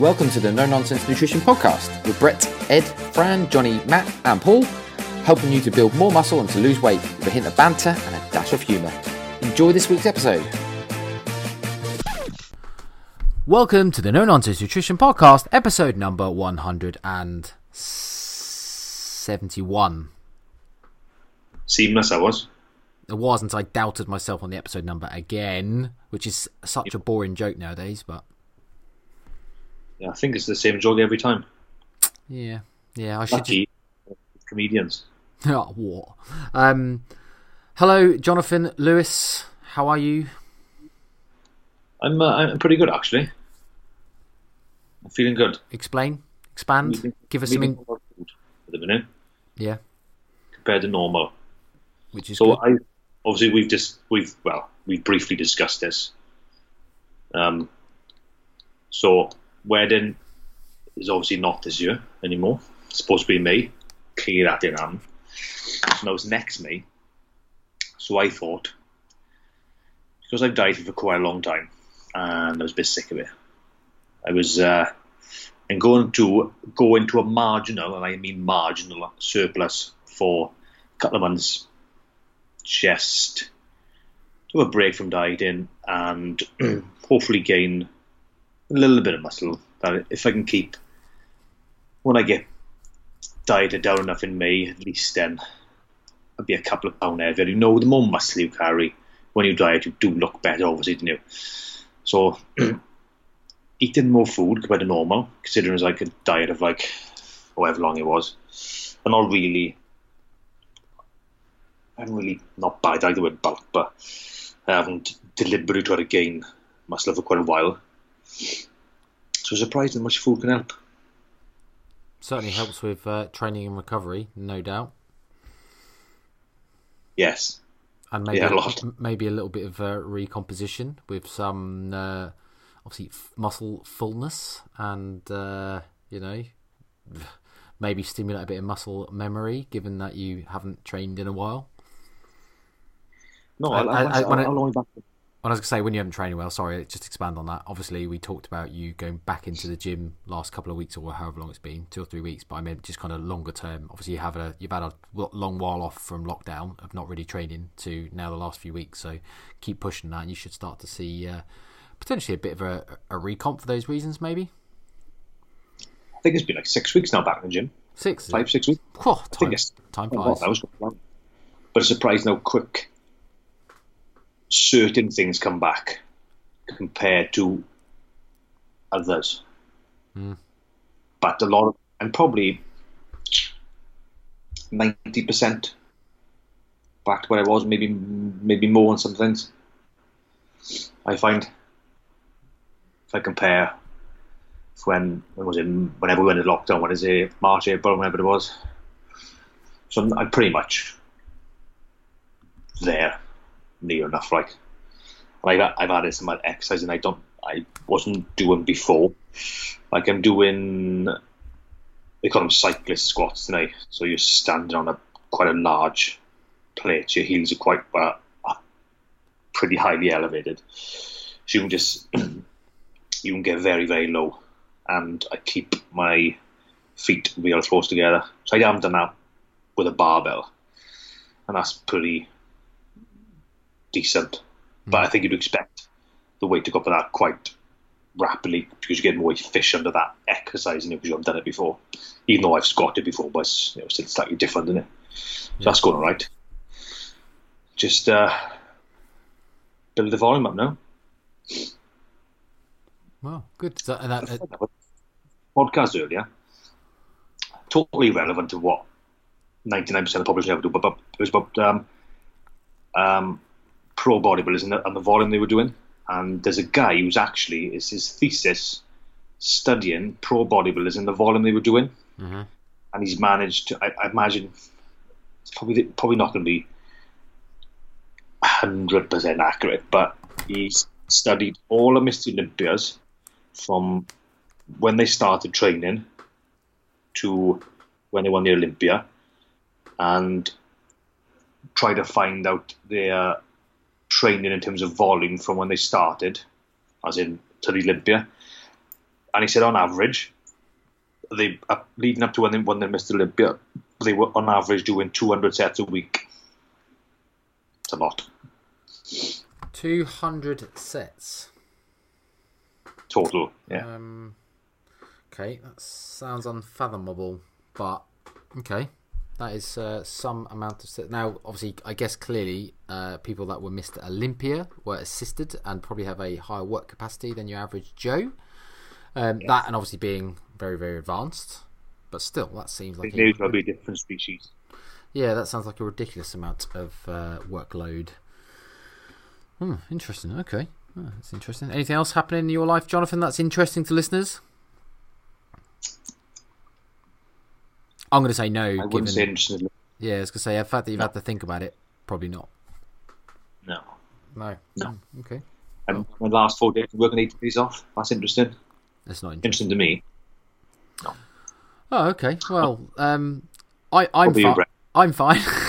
Welcome to the No Nonsense Nutrition Podcast with Brett, Ed, Fran, Johnny, Matt, and Paul, helping you to build more muscle and to lose weight with a hint of banter and a dash of humour. Enjoy this week's episode. Welcome to the No Nonsense Nutrition Podcast, episode number 171. Seamless, I was. It wasn't. I doubted myself on the episode number again, which is such a boring joke nowadays, but. Yeah, I think it's the same joke every time. Yeah, yeah. I should. Lucky comedians. oh, what? Um, hello, Jonathan Lewis. How are you? I'm uh, I'm pretty good actually. I'm feeling good. Explain, expand, Eating- give us some. In- at the minute yeah, compared to normal. which is So good. I obviously we've just we've well we've briefly discussed this. Um. So wedding is obviously not this year anymore. It's supposed to be me. Clear that in hand. So now it's next May. So I thought because I've dieted for quite a long time and I was a bit sick of it. I was uh, and going to go into a marginal, and I mean marginal surplus for a couple of months just do a break from dieting and hopefully gain a little bit of muscle that if I can keep when I get dieted down enough in May at least then I'll be a couple of pound heavier you know the more muscle you carry when you diet you do look better obviously don't you so eating more food compared to normal considering it's like a diet of like however long it was and not really I haven't really not bad either with bulk, but I haven't deliberately tried to gain muscle for quite a while. So surprised how much food can help. Certainly helps with uh, training and recovery, no doubt, Yes. and maybe Yeah, a lot. maybe a little bit of uh, recomposition with some uh, obviously f- muscle fullness, and uh, you know maybe stimulate a bit of muscle memory, given that you haven't trained in a while. No, I- I, I, I- I, I- I- how long are you back? When I was going to say, when you haven't trained well, sorry, just expand on that. Obviously, we talked about you going back into the gym last couple of weeks or however long it's been, two or three weeks. But I meant just kind of longer term. Obviously, you have a you've had a long while off from lockdown of not really training to now the last few weeks. So keep pushing that, and you should start to see uh, potentially a bit of a, a recomp for those reasons. Maybe I think it's been like six weeks now back in the gym. Six, five, six is it? Five, six weeks. I think time, it's time Oh, flies. that was. But it's surprised how quick certain things come back compared to others. Mm. But a lot of, and probably 90% back to where I was, maybe maybe more on some things. I find if I compare when when was it whenever we went into lockdown, when is it March, April, whenever it was. So I'm, I'm pretty much there, near enough. Like, like I've added some exercise, and I don't, I wasn't doing before. Like I'm doing, they call them cyclist squats tonight. So you're standing on a quite a large plate. Your heels are quite uh, pretty highly elevated. So you can just, you can get very very low, and I keep my feet real close together. So I haven't done that with a barbell, and that's pretty decent. But I think you'd expect the weight to go up that quite rapidly because you get more fish under that exercise, you know, because you haven't done it before. Even though I've squatted before, but it's, you know, still slightly different, isn't it? So that's going all right. Just uh, build the volume up now. Wow, good. So, that, uh, podcast earlier, totally relevant to what 99% of the population ever do, but, but it was about um, um, pro bodybuilders and the, and the volume they were doing. And there's a guy who's actually, is his thesis studying pro bodybuilders and the volume they were doing. Mhm. And he's managed to, I, I imagine, it's probably, probably not going to be 100% accurate, but he's studied all of Mr. Olympias from when they started training to when they won the Olympia and try to find out their training in terms of volume from when they started, as in to the Olympia. and he said on average, they uh, leading up to when they won the Mr. Olympia, they were on average doing 200 sets a week. It's a lot. 200 sets. Total, yeah. Um, okay, that sounds unfathomable, but okay. That is uh, some amount of. Now, obviously, I guess clearly uh, people that were Mr. Olympia were assisted and probably have a higher work capacity than your average Joe. Um, That and obviously being very, very advanced. But still, that seems like. As well be a different species. Yeah, that sounds like a ridiculous amount of uh, workload. Hmm, interesting. Okay. Oh, that's interesting. Anything else happening in your life, Jonathan, that's interesting to listeners? I'm going to say no. I given, wouldn't say interesting. Yeah, I was going to say, the fact that you've had to think about it, probably not. No. No. No. Hmm, okay. And my last four days working eight days off. That's interesting. That's not interesting. Interesting to me. Oh, okay. Well, um, I, I'm fine. I'm fine.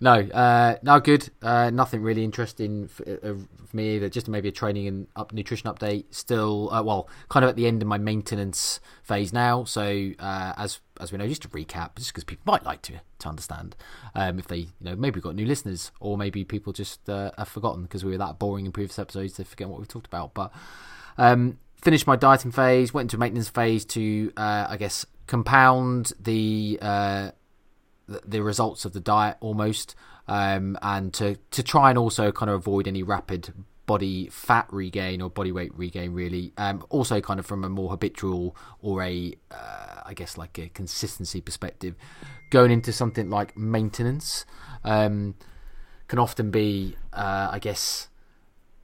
no, uh, no, good. Uh, nothing really interesting for, uh, for me either. Just maybe a training and up nutrition update. Still, uh, well, kind of at the end of my maintenance phase now. So uh, as as we know, just to recap, just because people might like to to understand, um, if they, you know, maybe we've got new listeners, or maybe people just uh, have forgotten because we were that boring in previous episodes they forget what we've talked about. But um, finished my dieting phase, went into maintenance phase to, I guess, compound the, the results of the diet almost, um, and to to try and also kind of avoid any rapid body fat regain or body weight regain really. Um also kind of from a more habitual or a uh, i guess like a consistency perspective going into something like maintenance um can often be uh i guess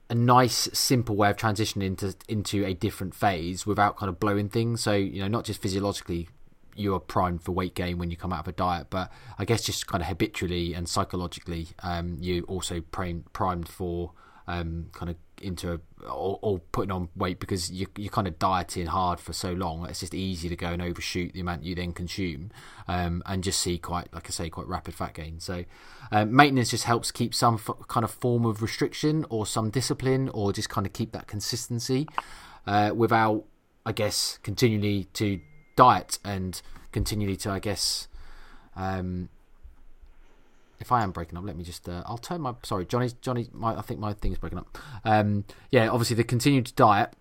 a nice simple way of transitioning into into a different phase without kind of blowing things. So you know not just physiologically you are primed for weight gain when you come out of a diet but i guess just kind of habitually and psychologically um you also primed primed for um kind of into a, or, or putting on weight because you, you're kind of dieting hard for so long it's just easy to go and overshoot the amount you then consume um, and just see quite like i say quite rapid fat gain. So um, maintenance just helps keep some f- kind of form of restriction or some discipline or just kind of keep that consistency uh, without i guess continually to diet and continually to i guess um, if I am breaking up, let me just. Uh, I'll turn my. Sorry, Johnny's. Johnny. My, I think my thing's breaking up. Um, yeah, obviously the continued diet.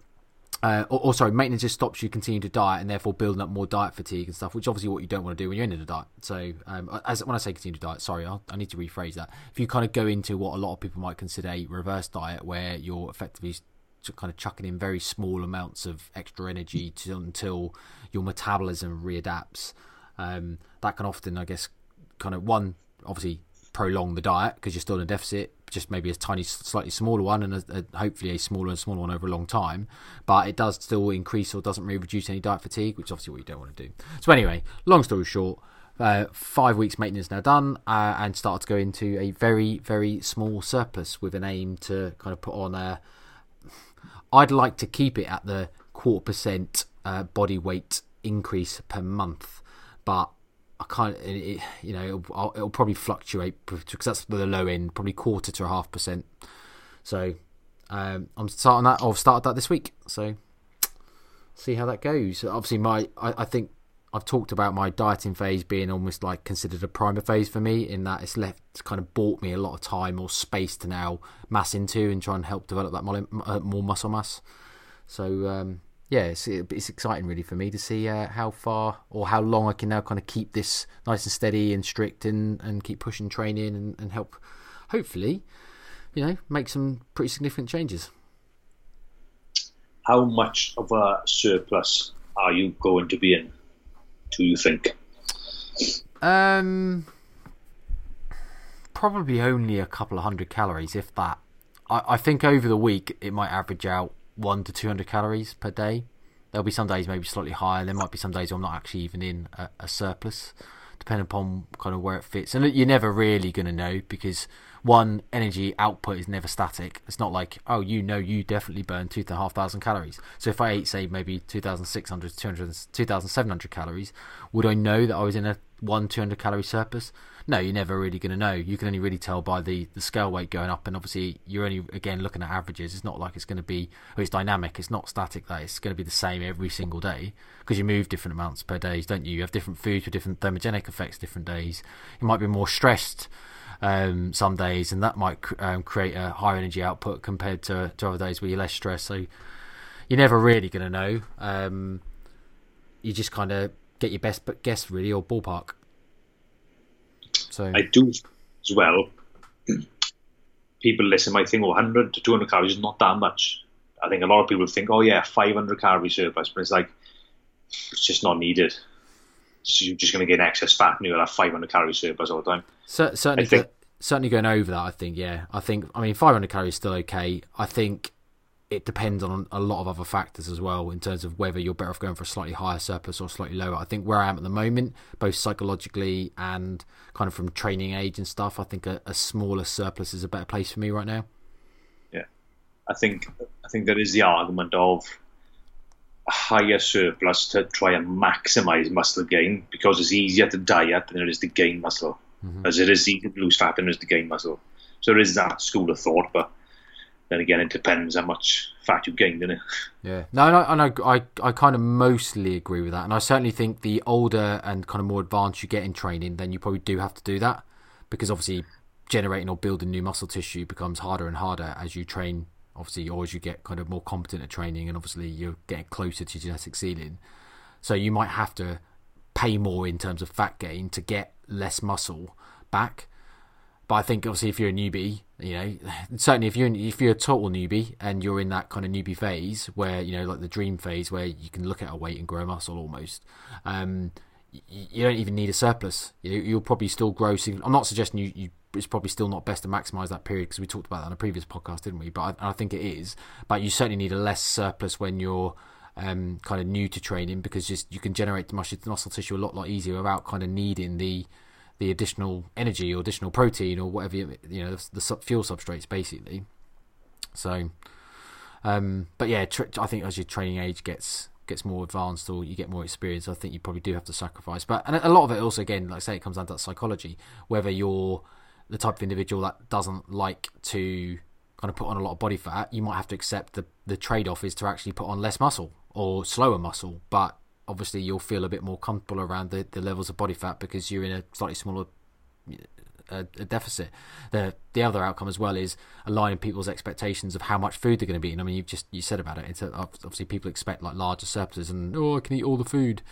Uh, or, or sorry, maintenance just stops you continuing to diet and therefore building up more diet fatigue and stuff, which obviously what you don't want to do when you're in a diet. So, um, as when I say continue to diet, sorry, I'll, I need to rephrase that. If you kind of go into what a lot of people might consider a reverse diet, where you're effectively kind of chucking in very small amounts of extra energy to, until your metabolism readapts, um, that can often, I guess, kind of one obviously prolong the diet because you're still in a deficit, just maybe a tiny, slightly smaller one, and a, a, hopefully a smaller and smaller one over a long time. But it does still increase or doesn't really reduce any diet fatigue, which obviously what you don't want to do. So anyway, long story short. Uh, five weeks maintenance now done, uh, and started to go into a very, very small surplus with an aim to kind of put on a. I'd like to keep it at the quarter percent uh, body weight increase per month, but I can't, it, you know, it'll, it'll, probably fluctuate because that's the low end, probably quarter to a half percent. So um, I'm starting that. I've started that this week. So see how that goes. Obviously, my I, I, think I've talked about my dieting phase being almost like considered a primer phase for me, in that it's left it's kind of bought me a lot of time or space to now mass into and try and help develop that more, uh, more muscle mass. So um, yeah, it's, it's exciting really for me to see uh, how far or how long I can now kind of keep this nice and steady and strict and, and keep pushing training and, and help, hopefully, you know, make some pretty significant changes. How much of a surplus are you going to be in? Do you think? Um, probably only a couple of hundred calories, if that. I, I think over the week it might average out one to two hundred calories per day. There'll be some days maybe slightly higher. There might be some days I'm not actually even in a, a surplus, depending upon kind of where it fits. And you're never really going to know because one energy output is never static. It's not like oh you know you definitely burn two and a half thousand calories. So if I ate say maybe 2,600, 200, 2,700 calories, would I know that I was in a one 200 calorie surplus? No, you're never really going to know. You can only really tell by the, the scale weight going up, and obviously you're only again looking at averages. It's not like it's going to be oh, it's dynamic. It's not static. That it's going to be the same every single day because you move different amounts per day, don't you? You have different foods with different thermogenic effects different days. You might be more stressed um, some days, and that might um, create a higher energy output compared to, to other days where you're less stressed. So you're never really going to know. Um, you just kind of get your best guess really or ballpark. So I do as well. People listen might think, oh, 100 to 200 calories is not that much. I think a lot of people think, oh yeah, 500 calorie surplus, but it's like it's just not needed. So you're just going to get excess fat and you'll have 500 calorie surplus all the time. So, certainly, think, certainly going over that. I think, yeah, I think. I mean, 500 calories is still okay. I think it depends on a lot of other factors as well in terms of whether you're better off going for a slightly higher surplus or slightly lower. I think where I am at the moment, both psychologically and kind of from training age and stuff, I think a, a smaller surplus is a better place for me right now. Yeah, I think I think there is the argument of a higher surplus to try and maximise muscle gain because it's easier to diet than it is to gain muscle, mm-hmm. as it is easier to lose fat and is to gain muscle. So there is that school of thought, but then again, it depends how much fat you've gained, doesn't it? Yeah, no, no, I, I, I kind of mostly agree with that, and I certainly think the older and kind of more advanced you get in training, then you probably do have to do that because obviously generating or building new muscle tissue becomes harder and harder as you train, obviously, or as you get kind of more competent at training, and obviously you're getting closer to genetic ceiling. So you might have to pay more in terms of fat gain to get less muscle back. But I think obviously if you're a newbie, you know, certainly if you're if you're a total newbie and you're in that kind of newbie phase where you know like the dream phase where you can look at a weight and grow muscle almost, um, you, don't even need a surplus. You, will probably still grow. I'm not suggesting you, you it's probably still not best to maximize that period because we talked about that on a previous podcast, didn't we? But I, I, think it is. But you certainly need a less surplus when you're um, kind of new to training because just you can generate muscle tissue a lot lot easier without kind of needing the the additional energy or additional protein or whatever you, you know the, the fuel substrates basically. So, um, but yeah, tr- I think as your training age gets gets more advanced or you get more experience, I think you probably do have to sacrifice. But and a lot of it also, again, like I say, it comes down to that psychology. Whether you're the type of individual that doesn't like to kind of put on a lot of body fat, you might have to accept the the trade off is to actually put on less muscle or slower muscle. But obviously you'll feel a bit more comfortable around the, the levels of body fat because you're in a slightly smaller uh, a deficit. The the other outcome as well is aligning people's expectations of how much food they're going to be eating. I mean, you've just you said about it. It's a, obviously people expect like larger surpluses and oh, I can eat all the food.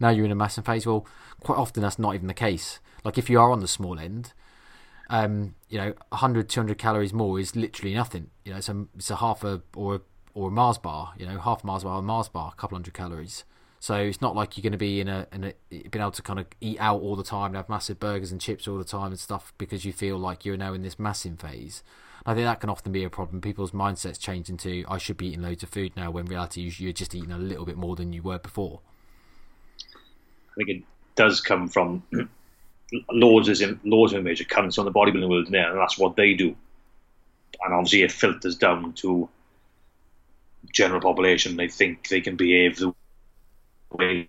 Now you're in a massive phase. Well, quite often that's not even the case. Like if you are on the small end, um, you know, 100, 200 calories more is literally nothing. You know, it's a, it's a half a or a, or a Mars bar. You know, half Mars bar, a Mars bar, a couple hundred calories. So it's not like you're going to be in a, in a being able to kind of eat out all the time and have massive burgers and chips all the time and stuff because you feel like you're now in this massive phase. I think that can often be a problem. People's mindsets change into I should be eating loads of food now when in reality you're just eating a little bit more than you were before. I think it does come from loads of loads of major cunts on the bodybuilding world now, and that's what they do. And obviously, it filters down to general population. They think they can behave the way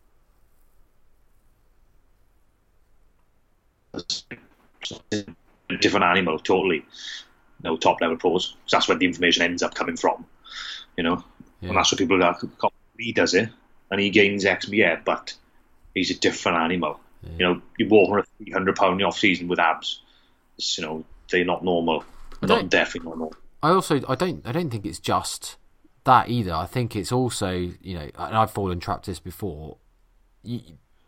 a different animal totally. No top level pros. That's where the information ends up coming from. You know, yeah. and that's what people are. He does it, and he gains X. Yeah, but he's a different animal. Yeah. You know, you walk around a 300 pound off season with abs. It's, you know, they're not normal. Not definitely not normal. I also I don't I don't think it's just that either. I think it's also you know, and I've fallen trapped this before. You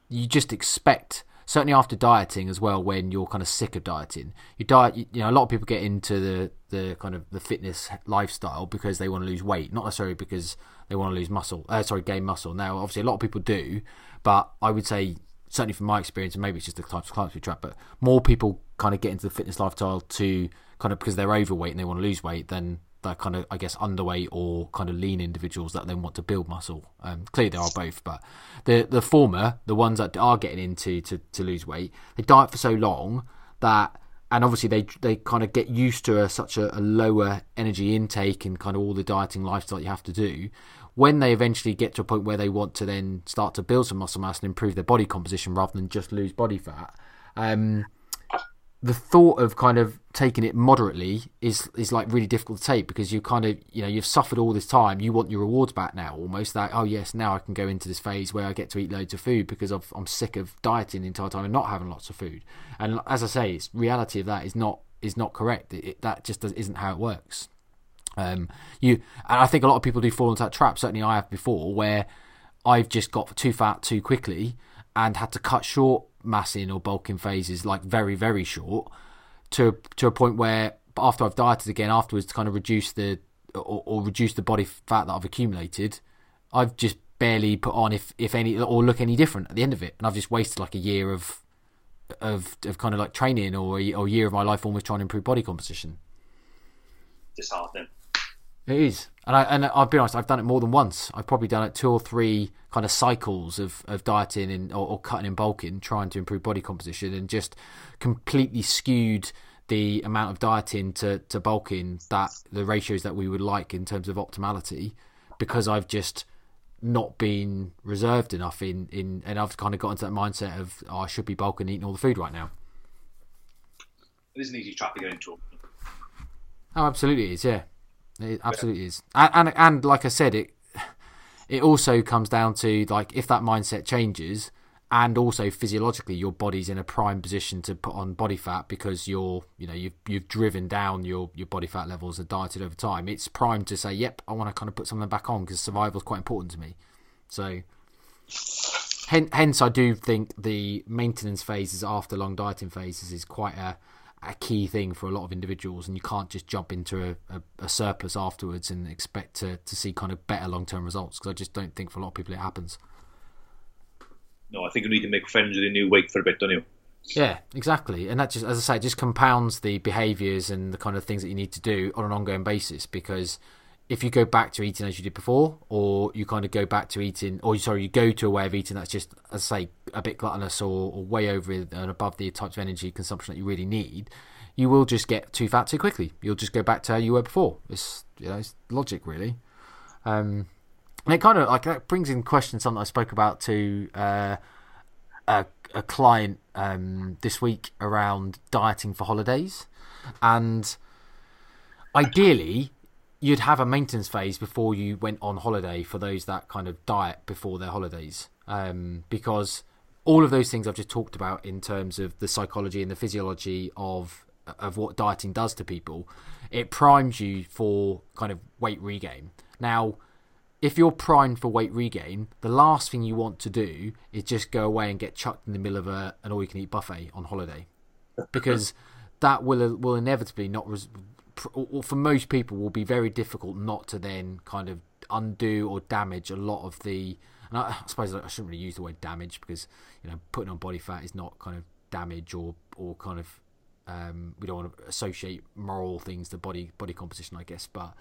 you just expect certainly after dieting as well when you're kind of sick of dieting you diet you, you, know a lot of people get into the the kind of the fitness lifestyle because they want to lose weight not necessarily because they want to lose muscle uh, sorry gain muscle now obviously a lot of people do but i would say certainly from my experience and maybe it's just the types of clients we trap but more people kind of get into the fitness lifestyle to kind of because they're overweight and they want to lose weight than that kind of I guess underweight or kind of lean individuals that then want to build muscle. Um, clearly, there are both, but the the former, the ones that are getting into to, to lose weight, they diet for so long that and obviously they they kind of get used to a, such a, a, lower energy intake and kind of all the dieting lifestyle you have to do. When they eventually get to a point where they want to then start to build some muscle mass and improve their body composition rather than just lose body fat, um, the thought of kind of taking it moderately is is like really difficult to take because you kind of you know you've suffered all this time. You want your rewards back now almost that oh yes now I can go into this phase where I get to eat loads of food because i am sick of dieting the entire time and not having lots of food. And as I say it's reality of that is not is not correct. It, it, that just isn't how it works. Um you and I think a lot of people do fall into that trap. Certainly I have before where I've just got too fat too quickly and had to cut short massing or bulking phases like very very short to to a point where after I've dieted again afterwards to kind of reduce the or, or reduce the body fat that I've accumulated, I've just barely put on if if any or look any different at the end of it, and I've just wasted like a year of of of kind of like training or a, or a year of my life almost trying to improve body composition. Disheartening. It is, and I and I'll be honest, I've done it more than once. I've probably done it two or three kind of cycles of, of dieting and or, or cutting and bulking, trying to improve body composition, and just completely skewed the amount of dieting to, to bulking that the ratios that we would like in terms of optimality, because I've just not been reserved enough in, in and I've kind of got into that mindset of oh, I should be bulking eating all the food right now. It is an easy trap to get into. Oh, absolutely it is. Yeah, it absolutely yeah. is. And, and and like I said, it it also comes down to like if that mindset changes and also physiologically your body's in a prime position to put on body fat because you're you know you've you've driven down your your body fat levels and dieted over time it's prime to say yep i want to kind of put something back on because survival is quite important to me so hence i do think the maintenance phases after long dieting phases is quite a a key thing for a lot of individuals, and you can't just jump into a, a, a surplus afterwards and expect to, to see kind of better long term results. Because I just don't think for a lot of people it happens. No, I think you need to make friends with a new weight for a bit, don't you? Yeah, exactly, and that just, as I say, just compounds the behaviours and the kind of things that you need to do on an ongoing basis. Because if you go back to eating as you did before, or you kind of go back to eating, or sorry, you go to a way of eating that's just, as I say, a bit gluttonous or, or way over and above the types of energy consumption that you really need, you will just get too fat too quickly. You'll just go back to how you were before. It's you know, it's logic really. Um, and it kind of like that brings in question something I spoke about to uh, a, a client um, this week around dieting for holidays, and ideally you'd have a maintenance phase before you went on holiday for those that kind of diet before their holidays, um, because all of those things I've just talked about in terms of the psychology and the physiology of of what dieting does to people, it primes you for kind of weight regain. Now, if you're primed for weight regain, the last thing you want to do is just go away and get chucked in the middle of a, an all-you-can-eat buffet on holiday, because that will will inevitably not res- for most people will be very difficult not to then kind of undo or damage a lot of the and I, I suppose I shouldn't really use the word damage because you know putting on body fat is not kind of damage or or kind of um, we don't want to associate moral things to body body composition I guess but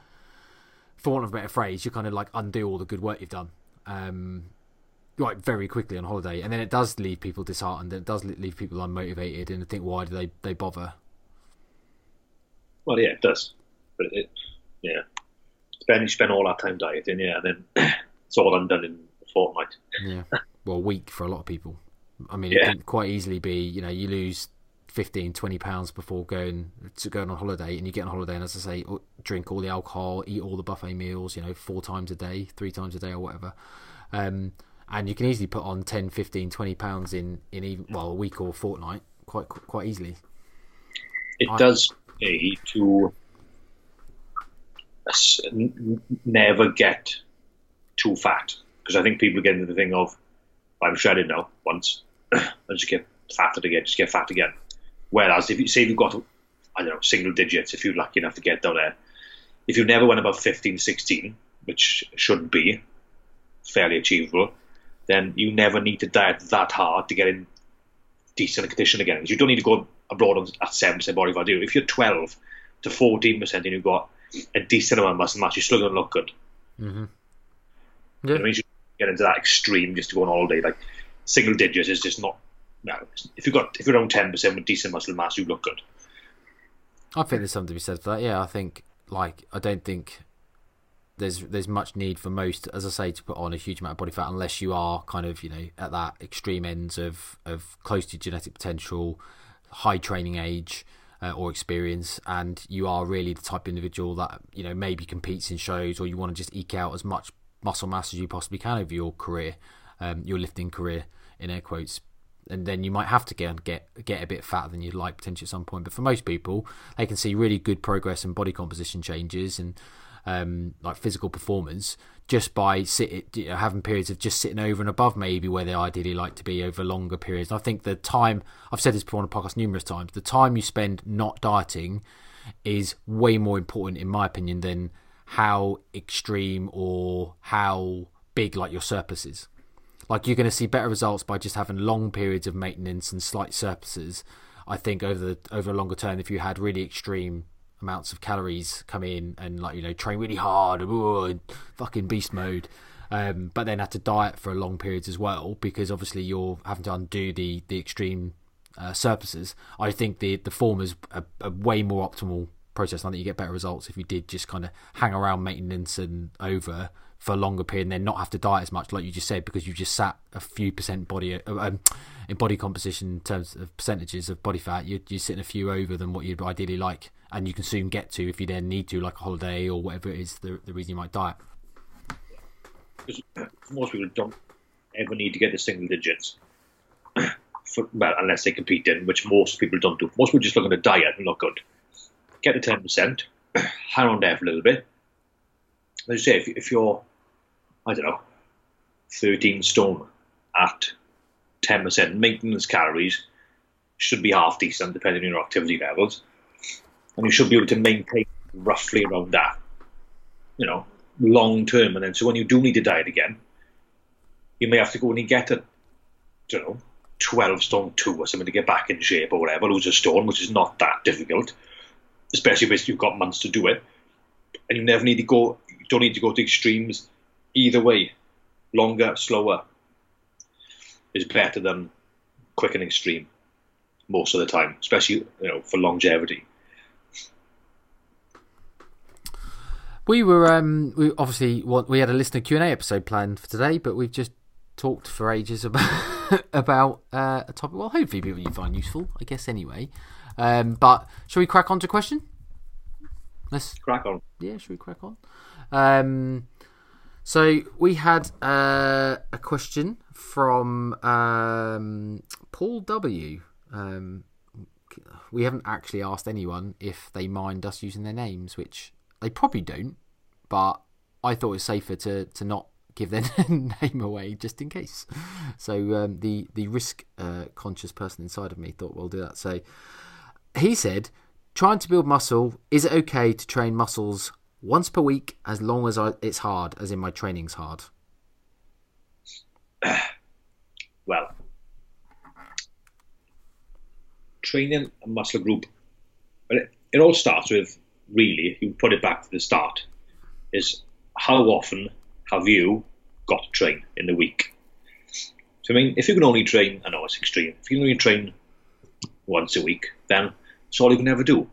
for want of a better phrase you kind of like undo all the good work you've done um, like very quickly on holiday. And then it does leave people disheartened it does leave people unmotivated and think why do they they bother well, yeah, it does. But it, yeah, spend you spend all our time dieting, yeah, and then it's all undone in a fortnight. Yeah, well, a week for a lot of people. I mean, yeah. it can quite easily be, you know, you lose 15, 20 pounds before going to going on holiday, and you get on holiday, and as I say, drink all the alcohol, eat all the buffet meals, you know, four times a day, three times a day, or whatever. Um, and you can easily put on 10, 15, 20 pounds in in even well a week or a fortnight quite quite easily. It I, does to never get too fat because I think people get into the thing of I'm shredded now once and just get fatter again, just get fat again. Whereas if you say you've got I don't know single digits, if you're lucky enough to get down there, if you never went above 15, 16, which should be fairly achievable, then you never need to diet that hard to get in decent condition again. Because you don't need to go abroad at 7% body fat do. If you're 12 to 14% and you've got a decent amount of muscle mass, you're still going to look good. Mm-hmm. Yeah. I mean, you get into that extreme just to go on holiday. Like single digits is just not. No, if you've got if you're around ten percent with decent muscle mass, you look good. I think there's something to be said for that. Yeah, I think like I don't think there's there's much need for most, as I say, to put on a huge amount of body fat unless you are kind of you know at that extreme ends of of close to genetic potential, high training age. Uh, or experience, and you are really the type of individual that you know maybe competes in shows, or you want to just eke out as much muscle mass as you possibly can over your career, um, your lifting career in air quotes, and then you might have to get get get a bit fatter than you'd like potentially at some point. But for most people, they can see really good progress and body composition changes and um, like physical performance just by having periods of just sitting over and above maybe where they ideally like to be over longer periods. And I think the time I've said this before on the podcast numerous times, the time you spend not dieting is way more important in my opinion than how extreme or how big like your surplus is. Like you're going to see better results by just having long periods of maintenance and slight surpluses. I think over the over a longer term, if you had really extreme amounts of calories come in and like you know train really hard and fucking beast mode. Um, but then had to diet for long periods as well because obviously you're having to undo the the extreme uh, surpluses i think the the form is a, a way more optimal process. I think you get better results if you did just kind of hang around maintenance and over for a longer period and then not have to diet as much, like you just said, because you just sat a few percent body uh, um, in body composition in terms of percentages of body fat. You're, you're sitting a few over than what you'd ideally like, and you can soon get to if you then need to, like a holiday or whatever it is, the, the reason you might diet. Because most people don't ever need to get to single digits. For, well, unless they compete in, which most people don't do. Most people just look at a diet and look good. Get to ten percent, hang on there for a little bit. As you say, if, if you're I don't know, 13 stone at 10% maintenance calories should be half decent depending on your activity levels. And you should be able to maintain roughly around that, you know, long term. And then so when you do need to diet again, you may have to go and get a, you know, 12 stone 2 or something to get back in shape or whatever, lose a stone, which is not that difficult, especially if you've got months to do it. And you never need to go, you don't need to go to extremes either way, longer, slower, is better than quick and extreme most of the time, especially you know for longevity. We were um, we obviously we had a listener Q and A episode planned for today, but we've just talked for ages about about uh, a topic. Well, hopefully people you find useful, I guess. Anyway, um, but shall we crack on to question? Let's crack on. Yeah, should we crack on? Um, so we had uh, a question from um, Paul W. Um, we haven't actually asked anyone if they mind us using their names, which they probably don't. But I thought it was safer to, to not give their name away just in case. So um, the the risk uh, conscious person inside of me thought we'll do that. So he said, trying to build muscle, is it okay to train muscles once per week as long as I, it's hard, as in my training's hard? Well, training a muscle group, it, it all starts with really, if you put it back to the start, is how often have you got to train in the week? So, I mean, if you can only train, I know it's extreme, if you can only train once a week, then it's all you can ever do.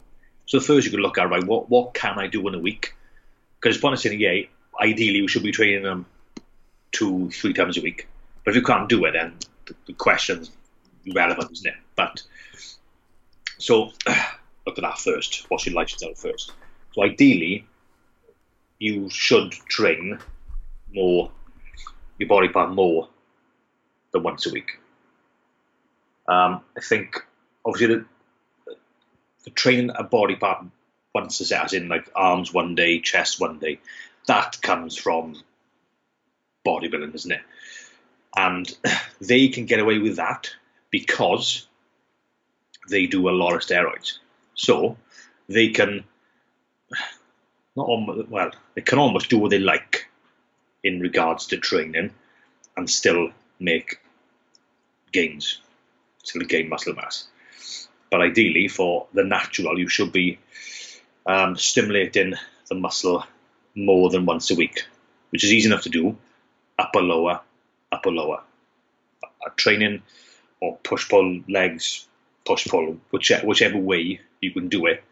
So, first you can look at, right, what, what can I do in a week? Because point of saying, yeah, ideally we should be training them two, three times a week. But if you can't do it, then the, the question's irrelevant, isn't it? But so look at that first. What's your lifestyle first? So ideally, you should train more, your body part more than once a week. Um, I think obviously the, the training a body part once a set, as in like arms one day, chest one day. That comes from bodybuilding, isn't it? And they can get away with that because they do a lot of steroids. So they can not almost, well, they can almost do what they like in regards to training and still make gains, still gain muscle mass. But ideally, for the natural, you should be um, stimulating the muscle more than once a week, which is easy enough to do. Upper, lower, upper, lower. A training or push pull legs, push pull, whichever, whichever way you can do it,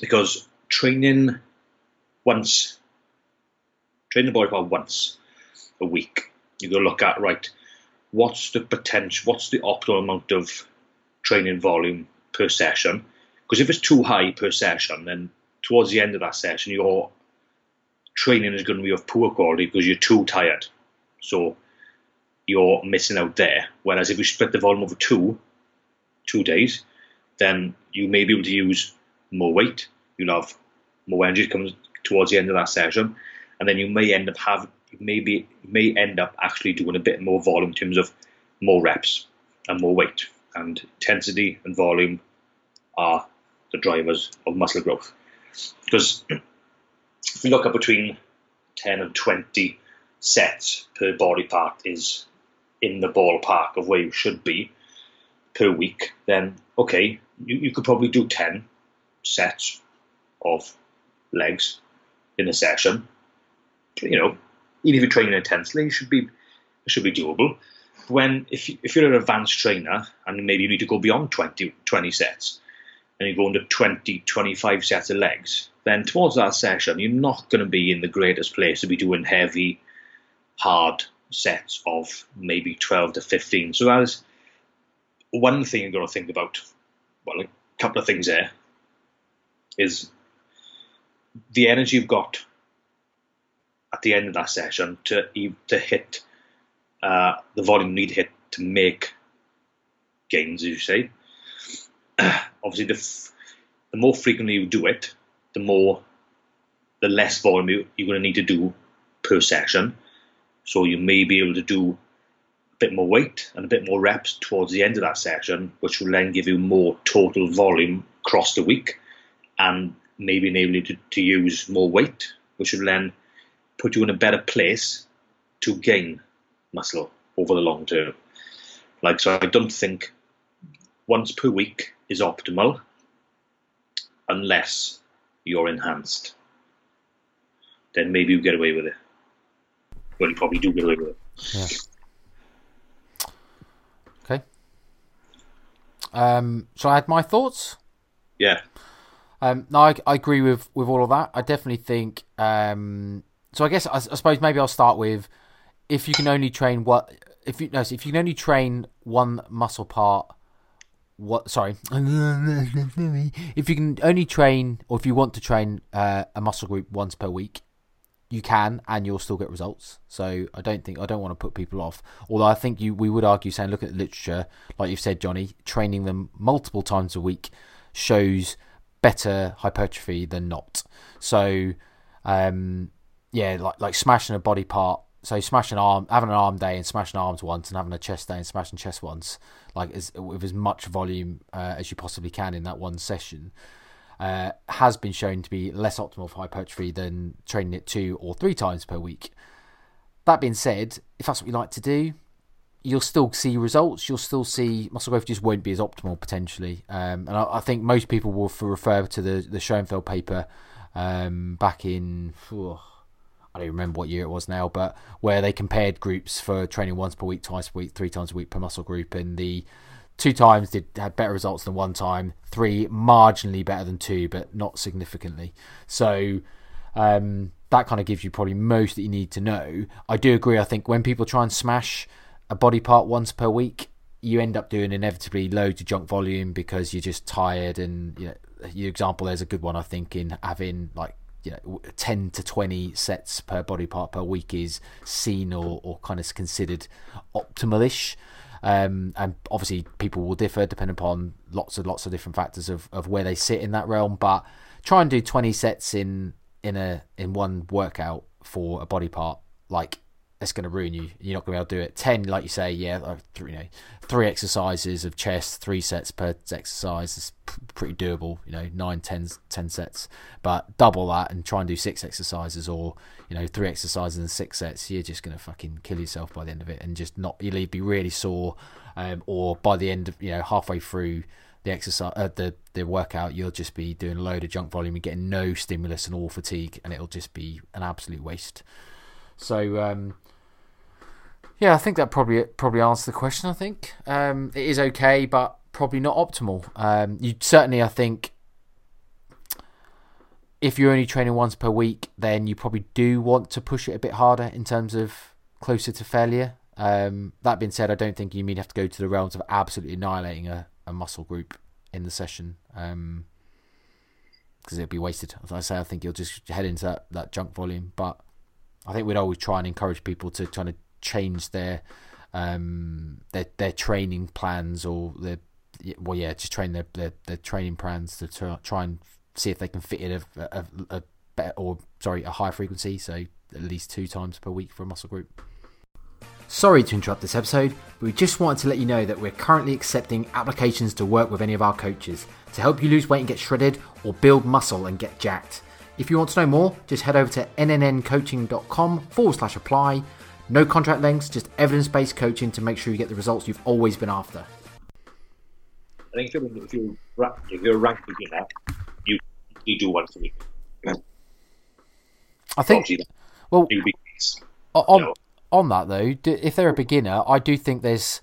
because training once, training the body part once a week, you got to look at right. What's the potential? What's the optimal amount of training volume per session? Because if it's too high per session, then towards the end of that session, your training is going to be of poor quality because you're too tired. So you're missing out there. Whereas if you split the volume over two, two days, then you may be able to use more weight. You'll have more energy comes towards the end of that session, and then you may end up have maybe may end up actually doing a bit more volume in terms of more reps and more weight. And intensity and volume are the drivers of muscle growth. Because if you look at between 10 and 20 sets per body part is in the ballpark of where you should be per week, then okay, you, you could probably do 10 sets of legs in a session. You know, even if you're training intensely, it should be it should be doable. When if you, if you're an advanced trainer and maybe you need to go beyond 20, 20 sets and you go into 20, 25 sets of legs, then towards that session you're not going to be in the greatest place to be doing heavy, hard sets of maybe 12 to 15. So that is one thing you've got to think about. Well, a couple of things there is the energy you've got at the end of that session to to hit uh, the volume you need to hit to make gains, as you say. Obviously, the, f- the more frequently you do it, the more, the less volume you, you're going to need to do per session. So you may be able to do bit more weight and a bit more reps towards the end of that session, which will then give you more total volume across the week, and maybe enable you to, to use more weight, which will then put you in a better place to gain muscle over the long term. Like so, I don't think once per week is optimal unless you're enhanced. Then maybe you get away with it. Well, you probably do get away with it. Yeah. Okay. Um, shall I add my thoughts? Yeah. Um, no, I, I agree with, with all of that. I definitely think. Um, so I guess I, I suppose maybe I'll start with if you can only train what if you no, if you can only train one muscle part. What? Sorry. if you can only train, or if you want to train uh, a muscle group once per week, you can, and you'll still get results. So I don't think I don't want to put people off. Although I think you we would argue saying look at the literature, like you've said, Johnny, training them multiple times a week shows better hypertrophy than not. So um, yeah, like like smashing a body part. So smashing arm, having an arm day and smashing arms once, and having a chest day and smashing chest once, like as, with as much volume uh, as you possibly can in that one session, uh, has been shown to be less optimal for hypertrophy than training it two or three times per week. That being said, if that's what you like to do, you'll still see results. You'll still see muscle growth just won't be as optimal potentially. Um, and I, I, think most people will refer to the the Schoenfeld paper um, back in. Oh, I don't remember what year it was now, but where they compared groups for training once per week, twice per week, three times a week per muscle group, and the two times did had better results than one time, three marginally better than two, but not significantly. So um, that kind of gives you probably most that you need to know. I do agree. I think when people try and smash a body part once per week, you end up doing inevitably loads of junk volume because you're just tired. And you know, your example there's a good one I think in having like you know, 10 to 20 sets per body part per week is seen or, or kind of considered optimalish. Um, and obviously, people will differ depending upon lots and lots of different factors of, of where they sit in that realm. But try and do 20 sets in in a in one workout for a body part. Like it's going to ruin you. You're not going to be able to do it. Ten, like you say, yeah, like three, you know, three exercises of chest, three sets per exercise is pretty doable. You know, nine, ten, ten sets, but double that and try and do six exercises, or you know, three exercises and six sets. You're just going to fucking kill yourself by the end of it, and just not you'll be really sore, um, or by the end of you know halfway through the exercise, uh, the the workout, you'll just be doing a load of junk volume and getting no stimulus and all fatigue, and it'll just be an absolute waste. So um, yeah, I think that probably probably answers the question. I think um, it is okay, but probably not optimal. Um, you certainly, I think, if you're only training once per week, then you probably do want to push it a bit harder in terms of closer to failure. Um, that being said, I don't think you mean have to go to the realms of absolutely annihilating a, a muscle group in the session because um, it'd be wasted. As I say, I think you'll just head into that, that junk volume. But I think we'd always try and encourage people to kind of change their um, their their training plans or their well, yeah, just train their their, their training plans to try and see if they can fit in a, a, a better or sorry a higher frequency, so at least two times per week for a muscle group. Sorry to interrupt this episode, but we just wanted to let you know that we're currently accepting applications to work with any of our coaches to help you lose weight and get shredded or build muscle and get jacked. If you want to know more, just head over to nnncoaching.com forward slash apply. No contract lengths, just evidence based coaching to make sure you get the results you've always been after. I think if you're, if you're, a ranked beginner, you, you do once a week. I think, well, on, on that though, if they're a beginner, I do think there's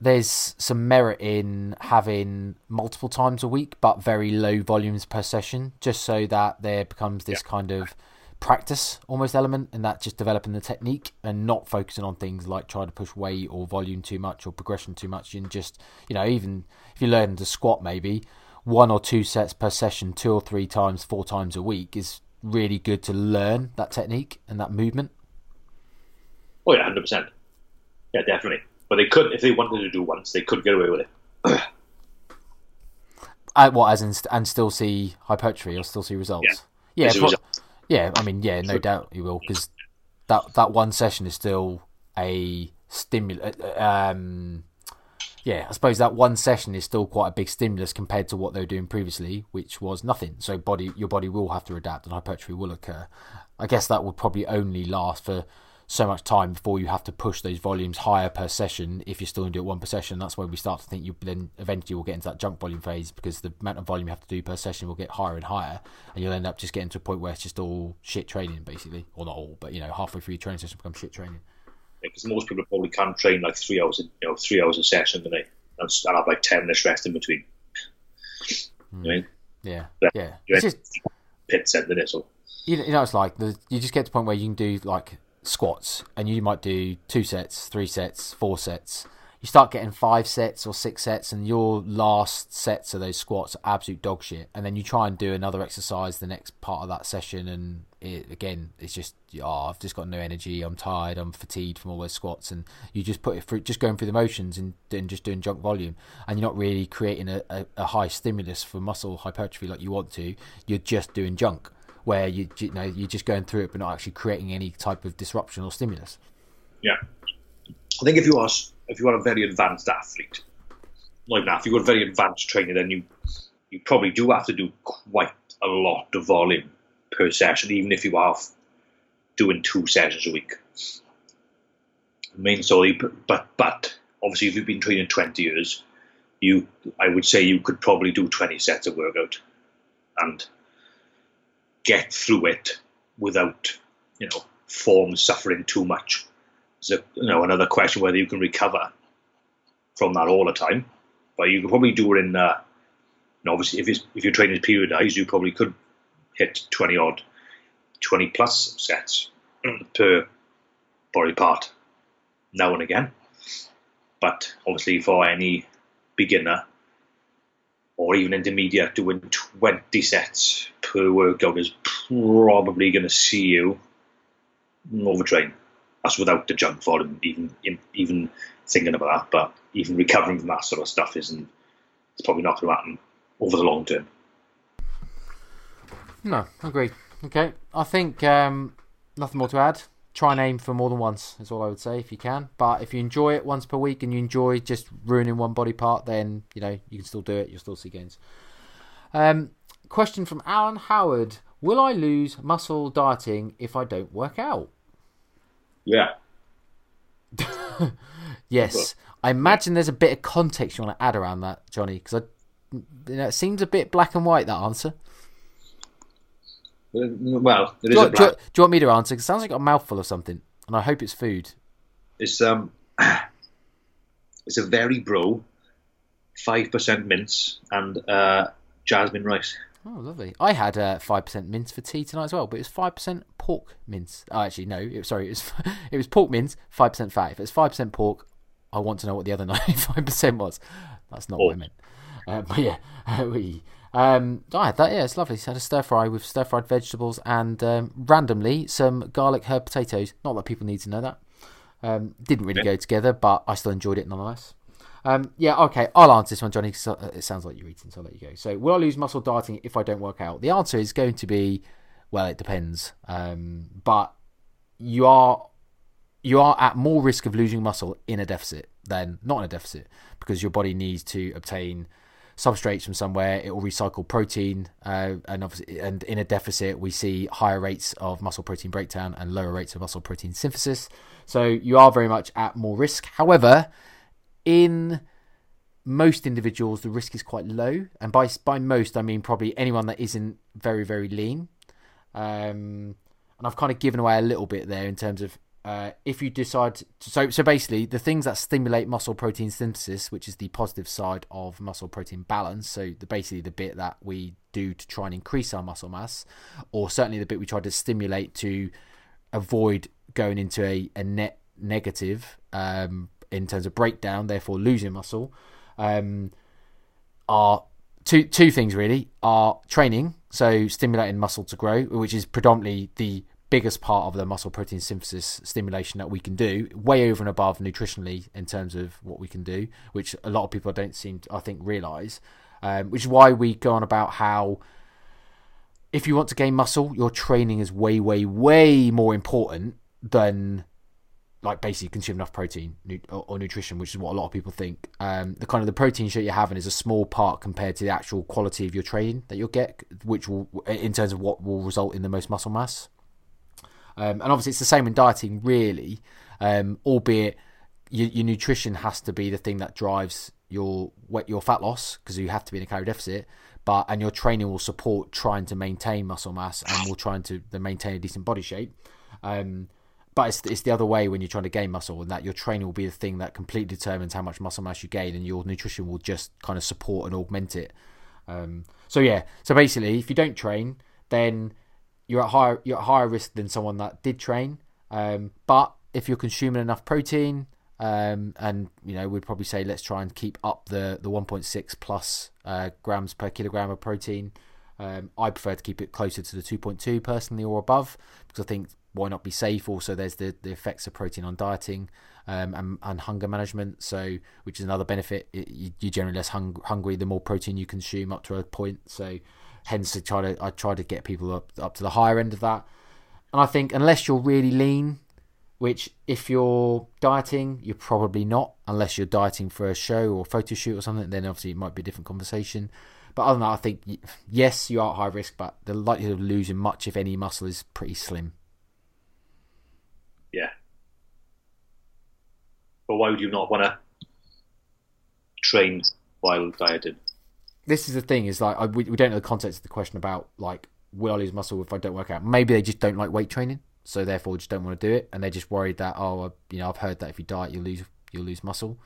there's some merit in having multiple times a week, but very low volumes per session, just so that there becomes this yeah. kind of practice almost element, and that just developing the technique and not focusing on things like trying to push weight or volume too much or progression too much. And just you know, even if you learn to squat, maybe one or two sets per session, two or three times, four times a week is really good to learn that technique and that movement. Oh yeah, hundred percent. Yeah, definitely. But they could, if they wanted to do once, they could get away with it. uh, what, as in, and still see hypertrophy or still see results? Yeah, yeah, yeah. I mean, yeah, no sure. doubt you will because that that one session is still a stimulus. Uh, um, yeah, I suppose that one session is still quite a big stimulus compared to what they were doing previously, which was nothing. So body, your body will have to adapt, and hypertrophy will occur. I guess that would probably only last for so much time before you have to push those volumes higher per session if you're still going to do it one per session. That's where we start to think you then eventually will get into that junk volume phase because the amount of volume you have to do per session will get higher and higher, and you'll end up just getting to a point where it's just all shit training basically, or not all, but you know halfway through your training session becomes shit training. Because yeah, most people probably can't train like three hours, you know, three hours a session, and they and have like ten minutes rest in between. Mm. I mean, yeah, yeah, yeah. It's just, pit set the so. You know, it's like the, you just get to the point where you can do like squats and you might do two sets, three sets, four sets. You start getting five sets or six sets, and your last sets of those squats are absolute dog shit. And then you try and do another exercise the next part of that session, and it, again, it's just oh, I've just got no energy. I'm tired. I'm fatigued from all those squats, and you just put it through, just going through the motions and, and just doing junk volume, and you're not really creating a, a, a high stimulus for muscle hypertrophy like you want to. You're just doing junk where you you know you're just going through it but not actually creating any type of disruption or stimulus. Yeah, I think if you are if you are a very advanced athlete, like that, if you've got very advanced training, then you you probably do have to do quite a lot of volume per session, even if you are doing two sessions a week. I mean, so but but obviously, if you've been training twenty years, you I would say you could probably do twenty sets of workout, and get through it without, you know, form suffering too much. So, you know, another question whether you can recover from that all the time. But you can probably do it in, uh, you know, obviously, if, if your training is periodized, you probably could hit 20 odd, 20 plus sets per body part now and again. But obviously, for any beginner, or even intermediate doing 20 sets per workout is probably going to see you overtrain. That's without the junk volume, even even thinking about that. But even recovering from that sort of stuff isn't. It's probably not going to happen over the long term. No, agreed. Okay, I think um, nothing more to add try and aim for more than once is all I would say if you can. But if you enjoy it once per week and you enjoy just ruining one body part, then you know you can still do it. You'll still see gains. Um, question from Alan Howard: Will I lose muscle dieting if I don't work out? Yeah. yes, I imagine there's a bit of context you want to add around that, Johnny, because I, you know, it seems a bit black and white that answer. Well, do, you, do, do, you want me to answer? It sounds like a mouthful of something, and I hope it's food. It's um, it's a very bro, five percent mince and uh, jasmine rice. Oh, lovely. I had uh, five percent mince for tea tonight as well, but it was five percent pork mince. Oh, actually, no. It, sorry, it was it was pork mince, five percent fat. If it's five percent pork, I want to know what the other ninety-five percent was. That's not what I meant. Uh, but yeah, we. Um, I had that. Yeah, it's lovely. So I had a stir fry with stir fried vegetables and um, randomly some garlic herb potatoes. Not that people need to know that. Um, didn't really go together, but I still enjoyed it nonetheless. Um, yeah, okay, I'll answer this one, Johnny. Uh, it sounds like you're eating, so I'll let you go. So, will I lose muscle dieting if I don't work out? The answer is going to be, well, it depends. Um, but you are you are at more risk of losing muscle in a deficit than not in a deficit because your body needs to obtain substrates from somewhere. It will recycle protein, uh, and obviously, and in a deficit, we see higher rates of muscle protein breakdown and lower rates of muscle protein synthesis. So you are very much at more risk. However, in most individuals, the risk is quite low, and by by most, I mean probably anyone that isn't very very lean. Um, and I've kind of given away a little bit there in terms of uh, if you decide to, so so basically the things that stimulate muscle protein synthesis which is the positive side of muscle protein balance so the basically the bit that we do to try and increase our muscle mass or certainly the bit we try to stimulate to avoid going into a, a net negative um, in terms of breakdown therefore losing muscle um, are two two things really are training so stimulating muscle to grow which is predominantly the biggest part of the muscle protein synthesis stimulation that we can do, way over and above nutritionally in terms of what we can do, which a lot of people don't seem to, I think, realize. Um, which is why we go on about how if you want to gain muscle, your training is way, way, way more important than like basically consume enough protein or, or, nutrition, which is what a lot of people think. Um, the kind of the protein shit you're having is a small part compared to the actual quality of your training that you'll get, which will, in terms of what will result in the most muscle mass. Um, and obviously, it's the same in dieting, really, um, albeit your, your, nutrition has to be the thing that drives your your fat loss because you have to be in a calorie deficit. But and your training will support trying to maintain muscle mass and will trying to maintain a decent body shape. Um, but it's, it's the other way when you're trying to gain muscle, and that your training will be the thing that completely determines how much muscle mass you gain, and your nutrition will just kind of support and augment it. Um, so yeah, so basically, if you don't train, then you're at higher you're at higher risk than someone that did train. Um, but if you're consuming enough protein, um, and you know, we'd probably say let's try and keep up the the 1.6 plus uh, grams per kilogram of protein. Um, I prefer to keep it closer to the 2.2 personally or above because I think why not be safe? Also, there's the, the effects of protein on dieting um, and, and hunger management. So, which is another benefit. It, you, are generally less hung, hungry the more protein you consume up to a point. So, hence I try to I try to get people up up to the higher end of that. And I think unless you're really lean, which if you're dieting, you're probably not, unless you're dieting for a show or photo shoot or something. Then obviously it might be a different conversation. But other than that, I think yes, you are at high risk, but the likelihood of losing much, if any, muscle is pretty slim. Yeah. But why would you not want to train while dieting? this is the thing is like I, we, we don't know the context of the question about like will I lose muscle if I don't work out. Maybe they just don't like weight training, so therefore just don't want to do it, and they're just worried that oh you know I've heard that if you diet you lose you'll lose muscle.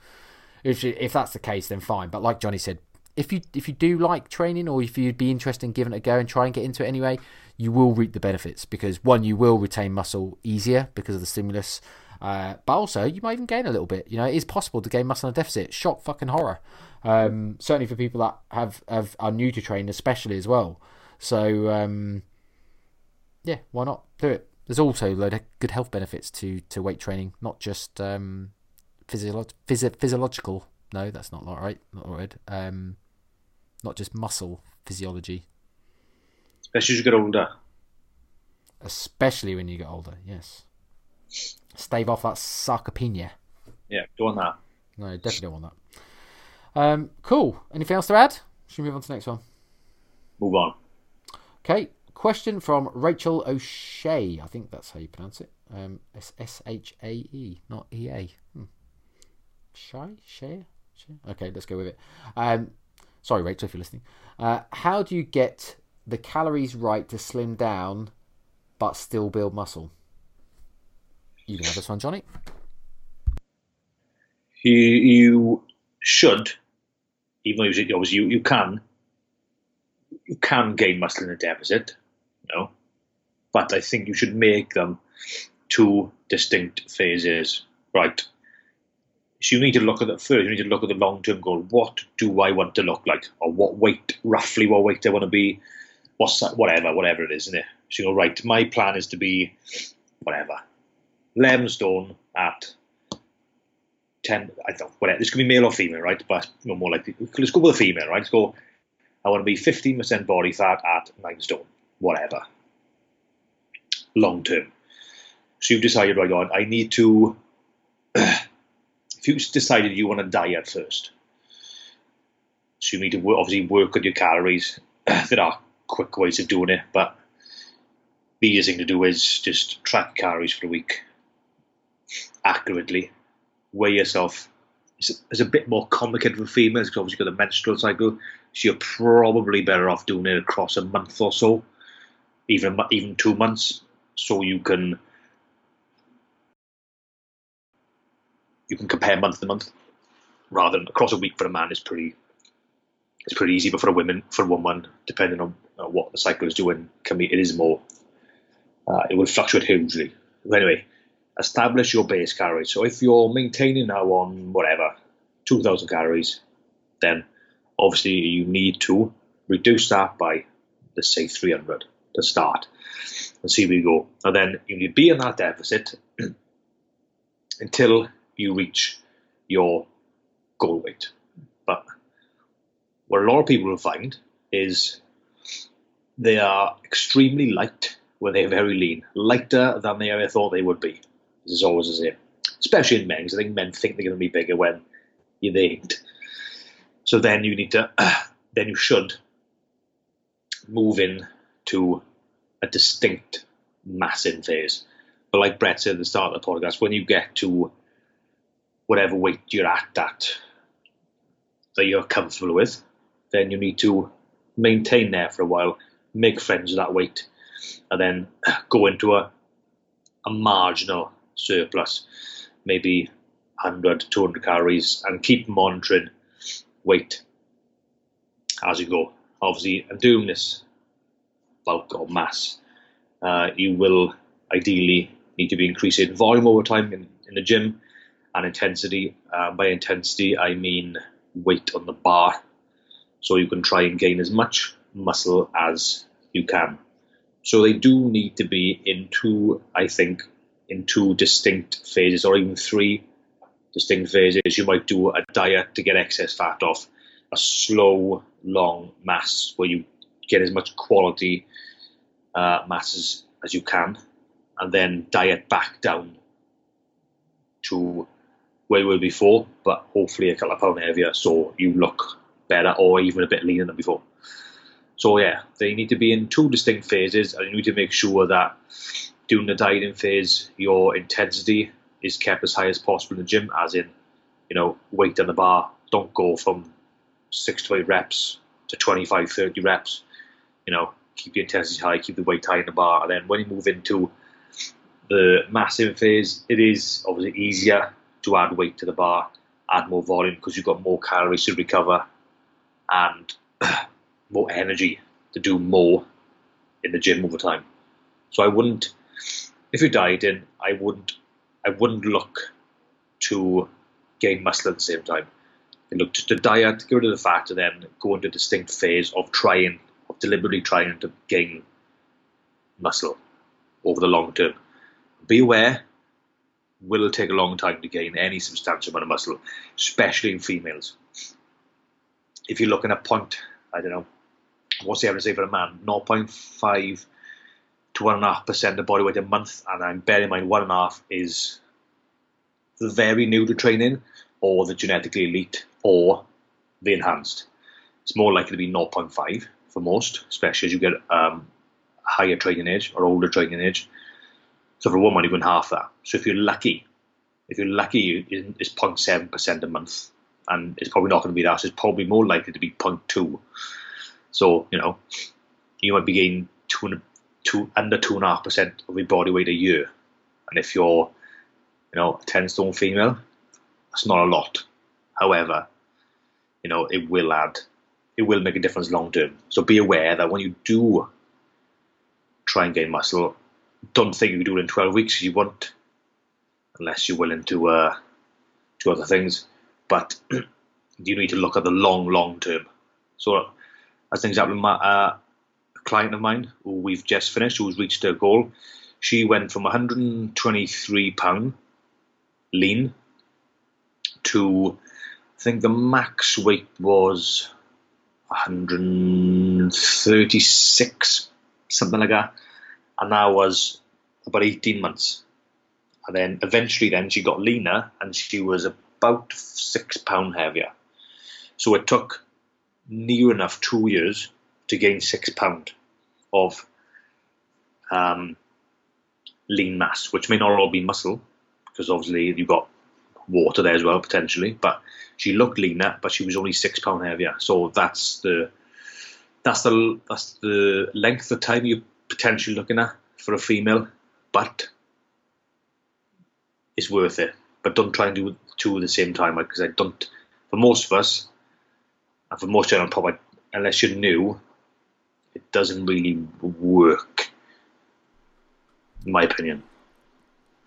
If if that's the case, then fine. But like Johnny said, if you if you do like training or if you'd be interested in giving it a go and try and get into it anyway, you will reap the benefits because one you will retain muscle easier because of the stimulus. Uh, but also, you might even gain a little bit. You know, it is possible to gain muscle in a deficit. Shock fucking horror. Um, certainly for people that have, have are new to training, especially as well. So um, yeah, why not do it? There's also a load of good health benefits to, to weight training, not just um, physio- physio- physiological. No, that's not right. Not right. Um, not just muscle physiology. Especially as you get older. Especially when you get older, yes. Stave off that sarcopenia. Yeah, don't want that. No, definitely don't want that. Um, cool. Anything else to add? Should we move on to the next one? Move on. Okay. Question from Rachel O'Shea. I think that's how you pronounce it. Um, S H A E, not E A. Hmm. Shy? Share? Okay, let's go with it. Um, sorry, Rachel, if you're listening. Uh, how do you get the calories right to slim down but still build muscle? You can have this one, Johnny. You, you should even though obviously you, you can, you can gain muscle in a deficit, you know, but I think you should make them two distinct phases, right? So you need to look at that first. You need to look at the long term goal. What do I want to look like, or what weight, roughly, what weight I want to be? What's that, whatever, whatever it is, isn't it? So you go right. My plan is to be whatever, eleven stone at ten. I don't know whatever. This could be male or female, right? But no more likely. Let's go with a female, right? Let's go. I want to be fifteen percent body fat at nine stone, whatever. Long term. So you've decided, right on. I need to if you decided you want to diet first, so you need to work, obviously work on your calories. there are quick ways of doing it, but the easiest thing to do is just track calories for a week accurately, weigh yourself. It's, it's a bit more complicated for females because obviously you've got the menstrual cycle, so you're probably better off doing it across a month or so, even even two months, so you can you can compare month to month rather than across a week for a man is pretty it's pretty easy, but for a woman for a woman, depending on what the cycle is doing, can be it is more uh, it will fluctuate hugely. But anyway, establish your base calories. So if you're maintaining now on whatever two thousand calories, then obviously you need to reduce that by let's say three hundred to start and see where you go. And then you need to be in that deficit until you reach your goal weight. But what a lot of people will find is they are extremely light when they're very lean, lighter than they ever thought they would be. This is always the same, especially in men, because I think men think they're going to be bigger when they ain't. So then you need to, uh, then you should move in to a distinct massing phase. But like Brett said at the start of the podcast, when you get to whatever weight you're at that that you're comfortable with, then you need to maintain there for a while, make friends with that weight, and then go into a a marginal surplus, maybe 100, 200 calories, and keep monitoring weight as you go. Obviously, and doing this bulk or mass, uh, you will ideally need to be increasing volume over time in, in the gym and intensity. Uh, by intensity, I mean weight on the bar. So you can try and gain as much muscle as you can. So they do need to be in two, I think, in two distinct phases or even three distinct phases. You might do a diet to get excess fat off, a slow, long mass where you get as much quality uh, masses as you can, and then diet back down to where you were before, but hopefully a couple of pound heavier so you look better or even a bit leaner than before. So yeah, they need to be in two distinct phases and you need to make sure that during the dieting phase your intensity is kept as high as possible in the gym, as in, you know, weight on the bar. Don't go from six to eight reps to 25, 30 reps. You know, keep the intensity high, keep the weight high in the bar, and then when you move into the massive phase, it is obviously easier to add weight to the bar, add more volume because you've got more calories to recover and more energy to do more in the gym over time. So I wouldn't, if you're dieting, I wouldn't, I wouldn't look to gain muscle at the same time. You look to, to diet, get rid of the fat, and then go into a distinct phase of trying, of deliberately trying to gain muscle over the long term. Be aware will take a long time to gain any substantial amount of muscle, especially in females. If you're looking at point, I don't know, what's the average say for a man? 0.5 to 1.5% of body weight a month, and I'm bearing in mind 1.5 is the very new to training, or the genetically elite, or the enhanced. It's more likely to be 0.5 for most, especially as you get um, higher training age or older training age. So for a woman, win half that. So if you're lucky, if you're lucky, it's 0.7 percent a month, and it's probably not going to be that. So it's probably more likely to be 0.2. So you know, you might be gaining two, two under two and a half percent of your body weight a year, and if you're, you know, a 10 stone female, that's not a lot. However, you know, it will add, it will make a difference long term. So be aware that when you do try and gain muscle, don't think you can do it in 12 weeks. You won't, unless you're willing to uh, do other things. But you need to look at the long, long term. So, as an example, my, uh, client of mine who we've just finished, who's reached her goal, she went from 123 pound lean to I think the max weight was 136, something like that, and that was about 18 months. And then eventually, then she got leaner, and she was about six pound heavier. So it took near enough two years to gain six pound of um, lean mass, which may not all be muscle, because obviously you've got water there as well potentially. But she looked leaner, but she was only six pound heavier. So that's the that's the that's the length of time you're potentially looking at for a female, but it's worth it. But don't try and do two at the same time because I don't. For most of us, and for most general public, unless you're new, it doesn't really work. In my opinion.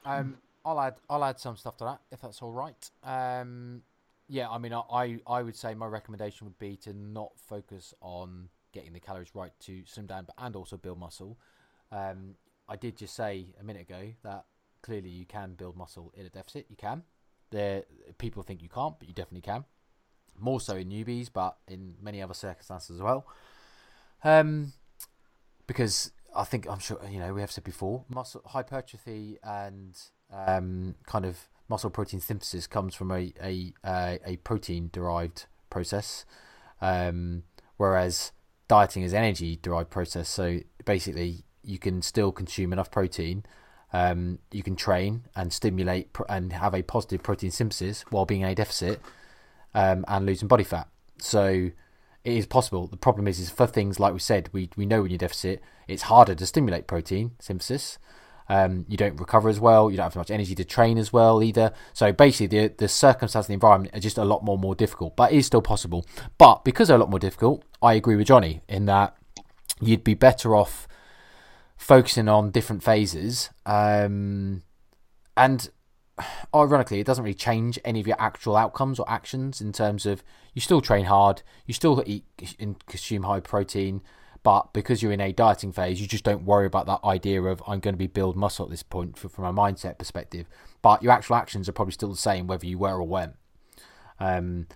Um, I'll add I'll add some stuff to that if that's all right. Um, yeah, I mean, I I would say my recommendation would be to not focus on getting the calories right to slim down, but and also build muscle. Um, I did just say a minute ago that clearly you can build muscle in a deficit. You can. There, people think you can't, but you definitely can. More so in newbies, but in many other circumstances as well. Um, because I think I'm sure you know we have said before, muscle hypertrophy and um, kind of muscle protein synthesis comes from a a a, a protein derived process, um, whereas dieting is energy derived process. So basically, you can still consume enough protein. Um, you can train and stimulate pr- and have a positive protein synthesis while being in a deficit um, and losing body fat. So it is possible. The problem is, is for things like we said, we we know when you're deficit, it's harder to stimulate protein synthesis. Um, you don't recover as well. You don't have as much energy to train as well either. So basically, the the circumstances, the environment are just a lot more more difficult, but it is still possible. But because they're a lot more difficult, I agree with Johnny in that you'd be better off focusing on different phases. Um, and ironically, it doesn't really change any of your actual outcomes or actions in terms of you still train hard, you still eat and consume high protein. But because you're in a dieting phase, you just don't worry about that idea of I'm going to be build muscle at this point from a mindset perspective. But your actual actions are probably still the same whether you were or went. Um,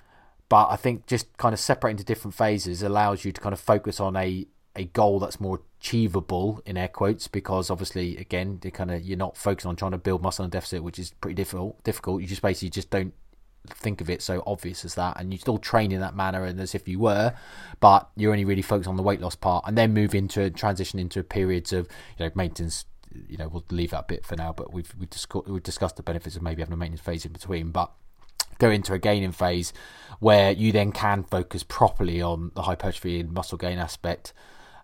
but I think just kind of separating into different phases allows you to kind of focus on a a goal that's more achievable in air quotes because obviously again they kind of you're not focused on trying to build muscle and deficit which is pretty difficult difficult you just basically just don't think of it so obvious as that, and you still train in that manner and as if you were, but you're only really focused on the weight loss part, and then move into transition into periods of you know maintenance. You know, we'll leave that bit for now, but we've we've, discussed, we've discussed the benefits of maybe having a maintenance phase in between, but go into a gaining phase where you then can focus properly on the hypertrophy and muscle gain aspect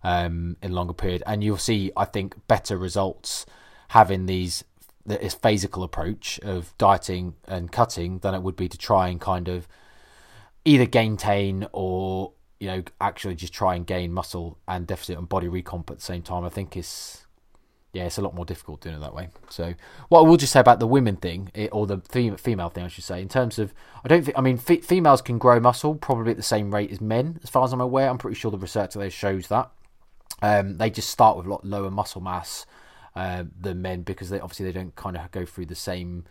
um, in longer period, and you'll see, I think, better results having these this phasical approach of dieting and cutting than it would be to try and kind of either gaintain or you know actually just try and gain muscle and deficit and body recomp at the same time. I think it's yeah, it's a lot more difficult doing it that way. So, what I will just say about the women thing, or the female thing, I should say, in terms of, I don't think, I mean, females can grow muscle probably at the same rate as men, as far as I'm aware. I'm pretty sure the research there shows that. Um, they just start with a lot lower muscle mass uh, than men because they obviously they don't kind of go through the same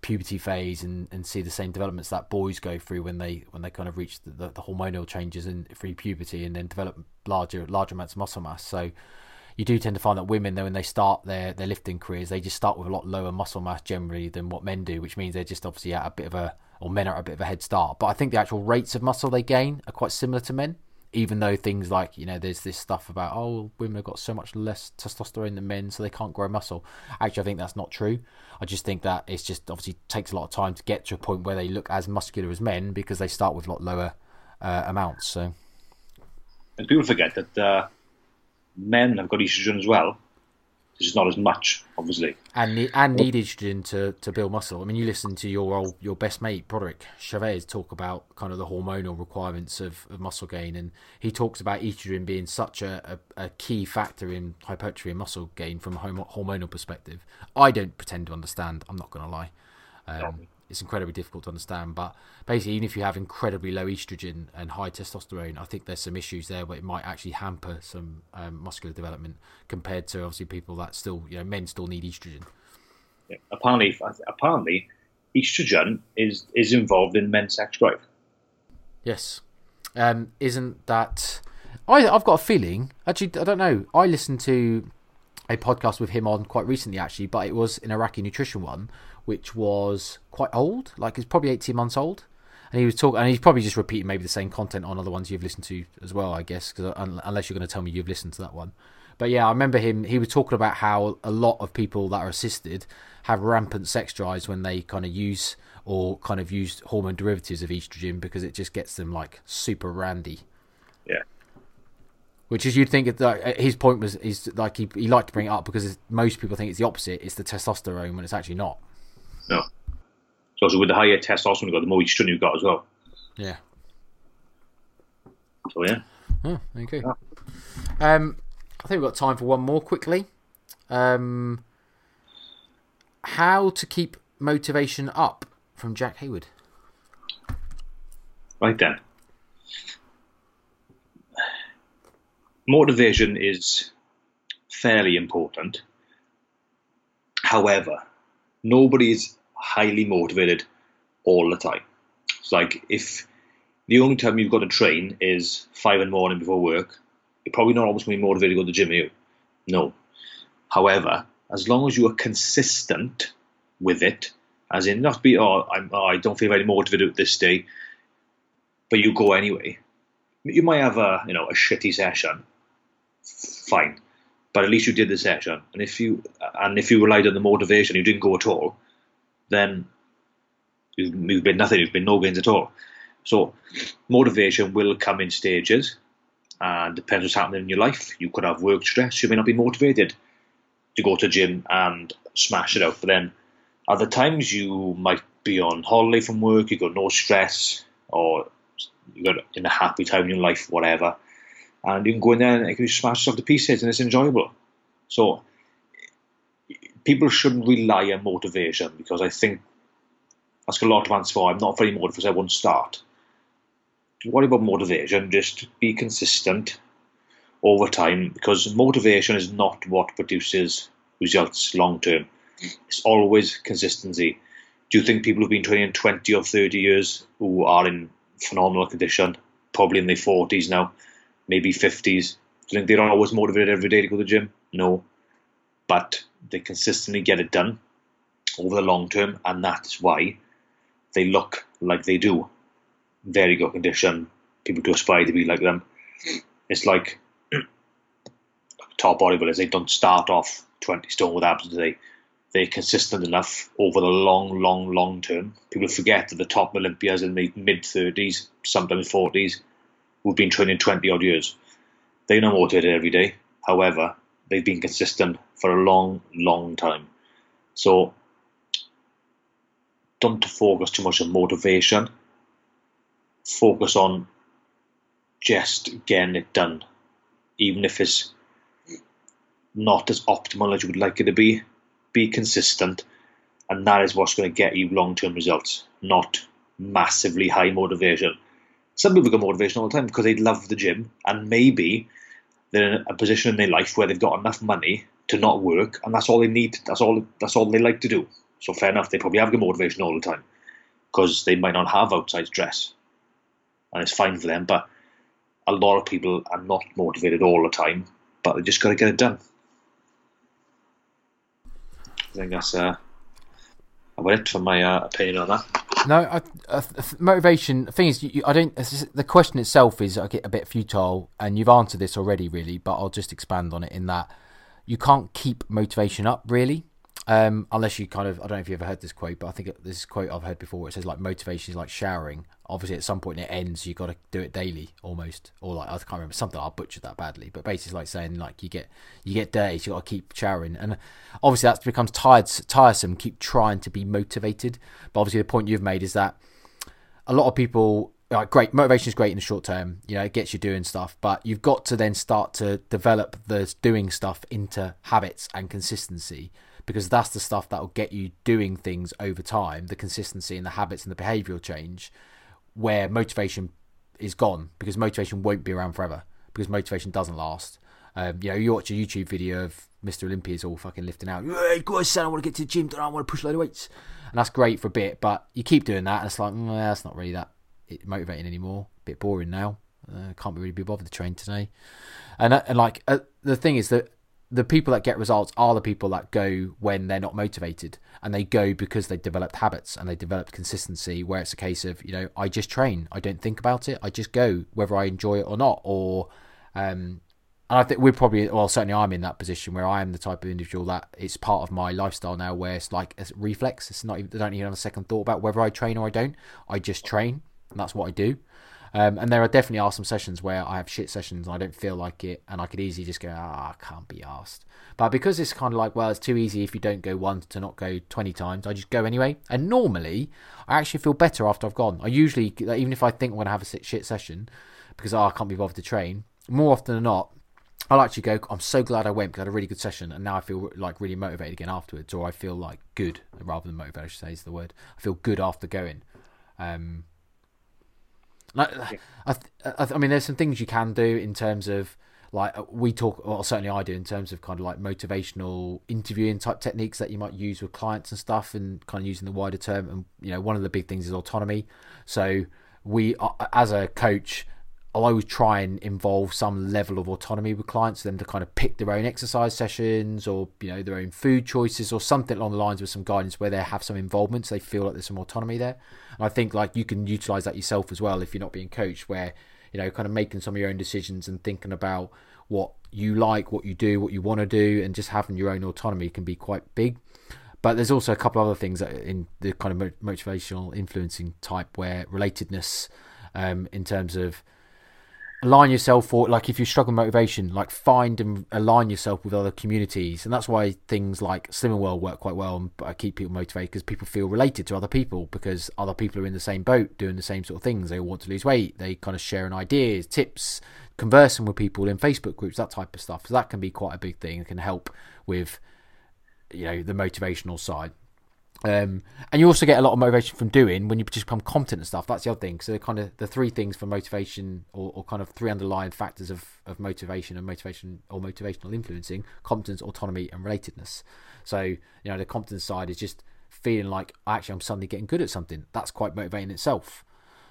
puberty phase and, and see the same developments that boys go through when they when they kind of reach the, the, the hormonal changes in free puberty and then develop larger larger amounts of muscle mass. So you do tend to find that women though when they start their their lifting careers they just start with a lot lower muscle mass generally than what men do, which means they're just obviously at a bit of a or men are at a bit of a head start. But I think the actual rates of muscle they gain are quite similar to men even though things like you know there's this stuff about oh women have got so much less testosterone than men so they can't grow muscle. Actually i think that's not true. I just think that it's just obviously takes a lot of time to get to a point where they look as muscular as men because they start with a lot lower uh, amounts so. And people forget that uh, men have got estrogen as well There's not as much, obviously. And and need estrogen to, to build muscle. I mean, you listen to your old your best mate Broderick Chavez talk about kind of the hormonal requirements of, of muscle gain, and he talks about estrogen being such a, a, a key factor in hypertrophy and muscle gain from a hormonal perspective. I don't pretend to understand. I'm not going to lie. Um, it's incredibly difficult to understand. But basically, even if you have incredibly low estrogen and high testosterone, I think there's some issues there where it might actually hamper some um, muscular development compared to obviously people that still, you know, men still need estrogen. Yeah. Apparently, apparently, estrogen is is involved in men's sex drive. Yes, um, isn't that? I I've got a feeling. Actually, I don't know. I listened to a podcast with him on quite recently, actually, but it was an Iraqi nutrition one which was quite old, like it's probably 18 months old. And he was talking, and he's probably just repeating maybe the same content on other ones you've listened to as well, I guess, because unless you're going to tell me you've listened to that one. But yeah, I remember him. He was talking about how a lot of people that are assisted have rampant sex drives when they kind of use or kind of use hormone derivatives of estrogen because it just gets them like super randy. Yeah. Which is you'd think that his point was is like he he liked to bring it up because most people think it's the opposite. It's the testosterone when it's actually not. No. So also with the higher testosterone you've got, the more estrogen you've got as well. Yeah. So yeah. Oh, okay. Yeah. Um, I think we've got time for one more quickly. Um, how to keep motivation up from Jack Hayward. Right then. Motivation is fairly important. However, nobody's highly motivated all the time. It's like if the only time you've got to train is five in the morning before work, you're probably not always going to be motivated to go to the gym, are you? No. However, as long as you are consistent with it, as in not be, oh, I'm, oh, I don't feel very motivated this day, but you go anyway. You might have a, you know, a shitty session. Fine but at least you did the session. And if you and if you relied on the motivation, you didn't go at all, then you've, been nothing. You've been no gains at all. So motivation will come in stages, and depends what's happening in your life. You could have work stress. You may not be motivated to go to gym and smash it out. But then other times you might be on holiday from work. you've got no stress, or you got in a happy time in your life, whatever and you can go in there and you can smash stuff to pieces, and it's enjoyable. So people shouldn't rely on motivation because I think that's a lot to answer for. I'm not very motivated, I won't start. Don't worry about motivation, just be consistent over time because motivation is not what produces results long term. It's always consistency. Do you think people who've been training 20 or 30 years who are in phenomenal condition, probably in their 40s now, maybe 50s. Do you think they're always motivated every day to go to the gym? No. But they consistently get it done over the long term, and that's why they look like they do. Very good condition. People do aspire to be like them. It's like top bodybuilders, they don't start off 20 stone with abs today. They're consistent enough over the long, long, long term. People forget that the top Olympians in the mid 30s, sometimes 40s, who've been training 20 odd years. They're not motivated every day. However, they've been consistent for a long, long time. So don't focus too much on motivation. Focus on just getting it done, even if it's not as optimal as you would like it to be. Be consistent, and that is what's going to get you long term results, not massively high motivation. Some people get motivation all the time because they love the gym and maybe they're in a position in their life where they've got enough money to not work and that's all they need. That's all. That's all they like to do. So fair enough. They probably have good motivation all the time because they might not have outside stress, and it's fine for them. But a lot of people are not motivated all the time, but they just got to get it done. I think that's uh, about it for my uh, opinion on that. No, I, uh, motivation. The thing is, you, I don't. The question itself is I get a bit futile, and you've answered this already, really. But I'll just expand on it in that you can't keep motivation up, really. um, unless you kind of, I don't know if you ever heard this quote, but I think this quote I've heard before. It says like motivation is like showering. Obviously, at some point it ends. You got to do it daily, almost, or like I can't remember something. I butchered that badly, but basically, like saying like you get you get dirty, so you got to keep showering, and obviously that becomes tired, tiresome. Keep trying to be motivated, but obviously the point you've made is that a lot of people like great motivation is great in the short term you know it gets you doing stuff but you've got to then start to develop the doing stuff into habits and consistency because that's the stuff that will get you doing things over time the consistency and the habits and the behavioral change where motivation is gone because motivation won't be around forever because motivation doesn't last. Um, you know you watch a youtube video of mr olympia's all fucking lifting out hey guys son i want to get to the gym i want to push a load of weights? And that's great for a bit but you keep doing that and it's like mm, that's not really that motivating anymore. Bit boring now. Uh, can't really be bothered to train today. And, uh, and like uh, the thing is that the people that get results are the people that go when they're not motivated. And they go because they developed habits and they developed consistency where it's a case of you know i just train. I don't think about it. I just go whether i enjoy it or not. Or um and i think we're probably well certainly i'm in that position where i am the type of individual that it's part of my lifestyle now where it's like a reflex. It's not even i don't even have a second thought about whether i train or i don't. I just train and that's what i do um, and there are definitely are some sessions where I have shit sessions and I don't feel like it, and I could easily just go, ah, I can't be asked. But because it's kind of like, well, it's too easy if you don't go once to not go 20 times, I just go anyway. And normally, I actually feel better after I've gone. I usually, even if I think I'm going to have a shit session, because oh, I can't be bothered to train, more often than not, I'll actually go, I'm so glad I went because I had a really good session and now I feel like really motivated again afterwards, or I feel like good rather than motivated, I should say is the word. I feel good after going. Um, I, I, I, I mean, there's some things you can do in terms of like we talk, well, certainly I do in terms of kind of like motivational interviewing type techniques that you might use with clients and stuff, and kind of using the wider term. And you know, one of the big things is autonomy. So we, uh, as a coach, I'll always try and involve some level of autonomy with clients, for them to kind of pick their own exercise sessions or you know their own food choices or something along the lines with some guidance where they have some involvement, so they feel like there's some autonomy there. And I think like you can utilize that yourself as well if you're not being coached, where you know kind of making some of your own decisions and thinking about what you like, what you do, what you want to do, and just having your own autonomy can be quite big. But there's also a couple of other things in the kind of motivational influencing type where relatedness, um, in terms of align yourself for like if you struggle motivation like find and align yourself with other communities. And that's why things like slimming world work quite well and I keep people motivated because people feel related to other people because other people are in the same boat doing the same sort of things. They all want to lose weight. They kind of sharing ideas tips conversing with people in facebook groups that type of stuff. So that can be quite a big thing it can help with you know the motivational side um, and you also get a lot of motivation from doing when you just become competent and stuff. That's the other thing. So kind of the three things for motivation, or, or kind of three underlying factors of, of motivation and motivation or motivational influencing: competence, autonomy, and relatedness. So you know the competence side is just feeling like actually I'm suddenly getting good at something. That's quite motivating itself.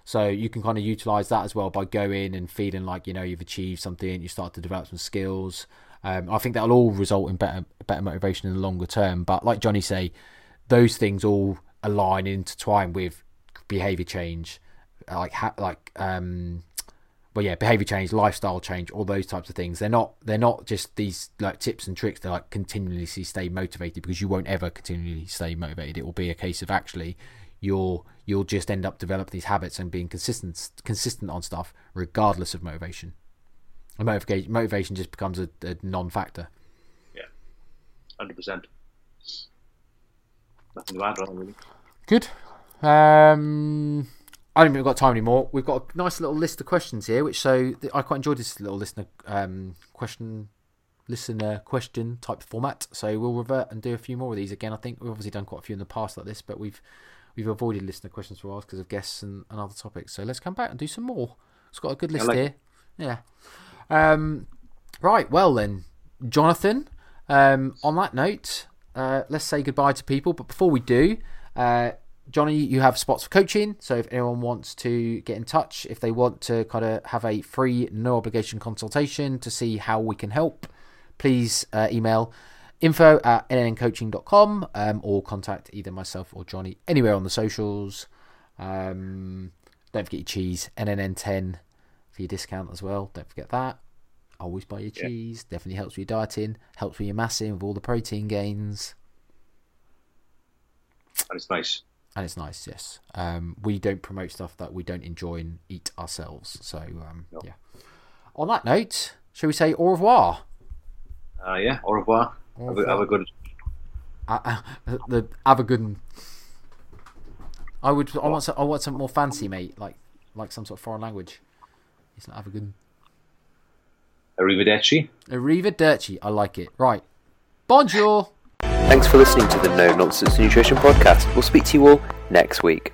So you can kind of utilize that as well by going and feeling like you know you've achieved something. You start to develop some skills. Um, I think that'll all result in better better motivation in the longer term. But like Johnny say those things all align intertwine with behavior change, like ha- like um, well yeah, behavior change, lifestyle change, all those types of things. They're not they're not just these like tips and tricks to like continually stay motivated because you won't ever continually stay motivated. It will be a case of actually you'll you'll just end up developing these habits and being consistent consistent on stuff regardless of motivation. And motivation motivation just becomes a, a non-factor. Yeah, hundred percent nothing to add on really. Good. Um, I don't think we've got time anymore. We've got a nice little list of questions here, which so I quite enjoyed this little listener um, question, listener question type format. So we'll revert and do a few more of these again. I think we've obviously done quite a few in the past like this, but we've we've avoided listener questions for a while because of guests and, and, other topics. So let's come back and do some more. It's got a good list like here. Yeah. Um, right. Well then, Jonathan. Um, on that note, uh, let's say goodbye to people. But before we do, uh, Johnny, you have spots for coaching. So if anyone wants to get in touch, if they want to kind of have a free, no obligation consultation to see how we can help, please uh, email info at nncoaching.com um, or contact either myself or Johnny anywhere on the socials. Um, don't forget your cheese, NNN10 for your discount as well. Don't forget that. Always buy your cheese. Yeah. Definitely helps with your dieting. Helps with your massing with all the protein gains. and it's nice. And it's nice, yes. Um, we don't promote stuff that we don't enjoy and eat ourselves. So um, No. yeah. On that note, shall we say au revoir? Uh, yeah, au revoir. Au Have, a, have a good. Uh, uh, the have a good. one. I would. I want. Some, I want something more fancy, mate. Like like some sort of foreign language. It's not have a good. Arrivederci. Arrivederci. I like it. Right. Bonjour. Thanks for listening to the No Nonsense Nutrition Podcast. We'll speak to you all next week.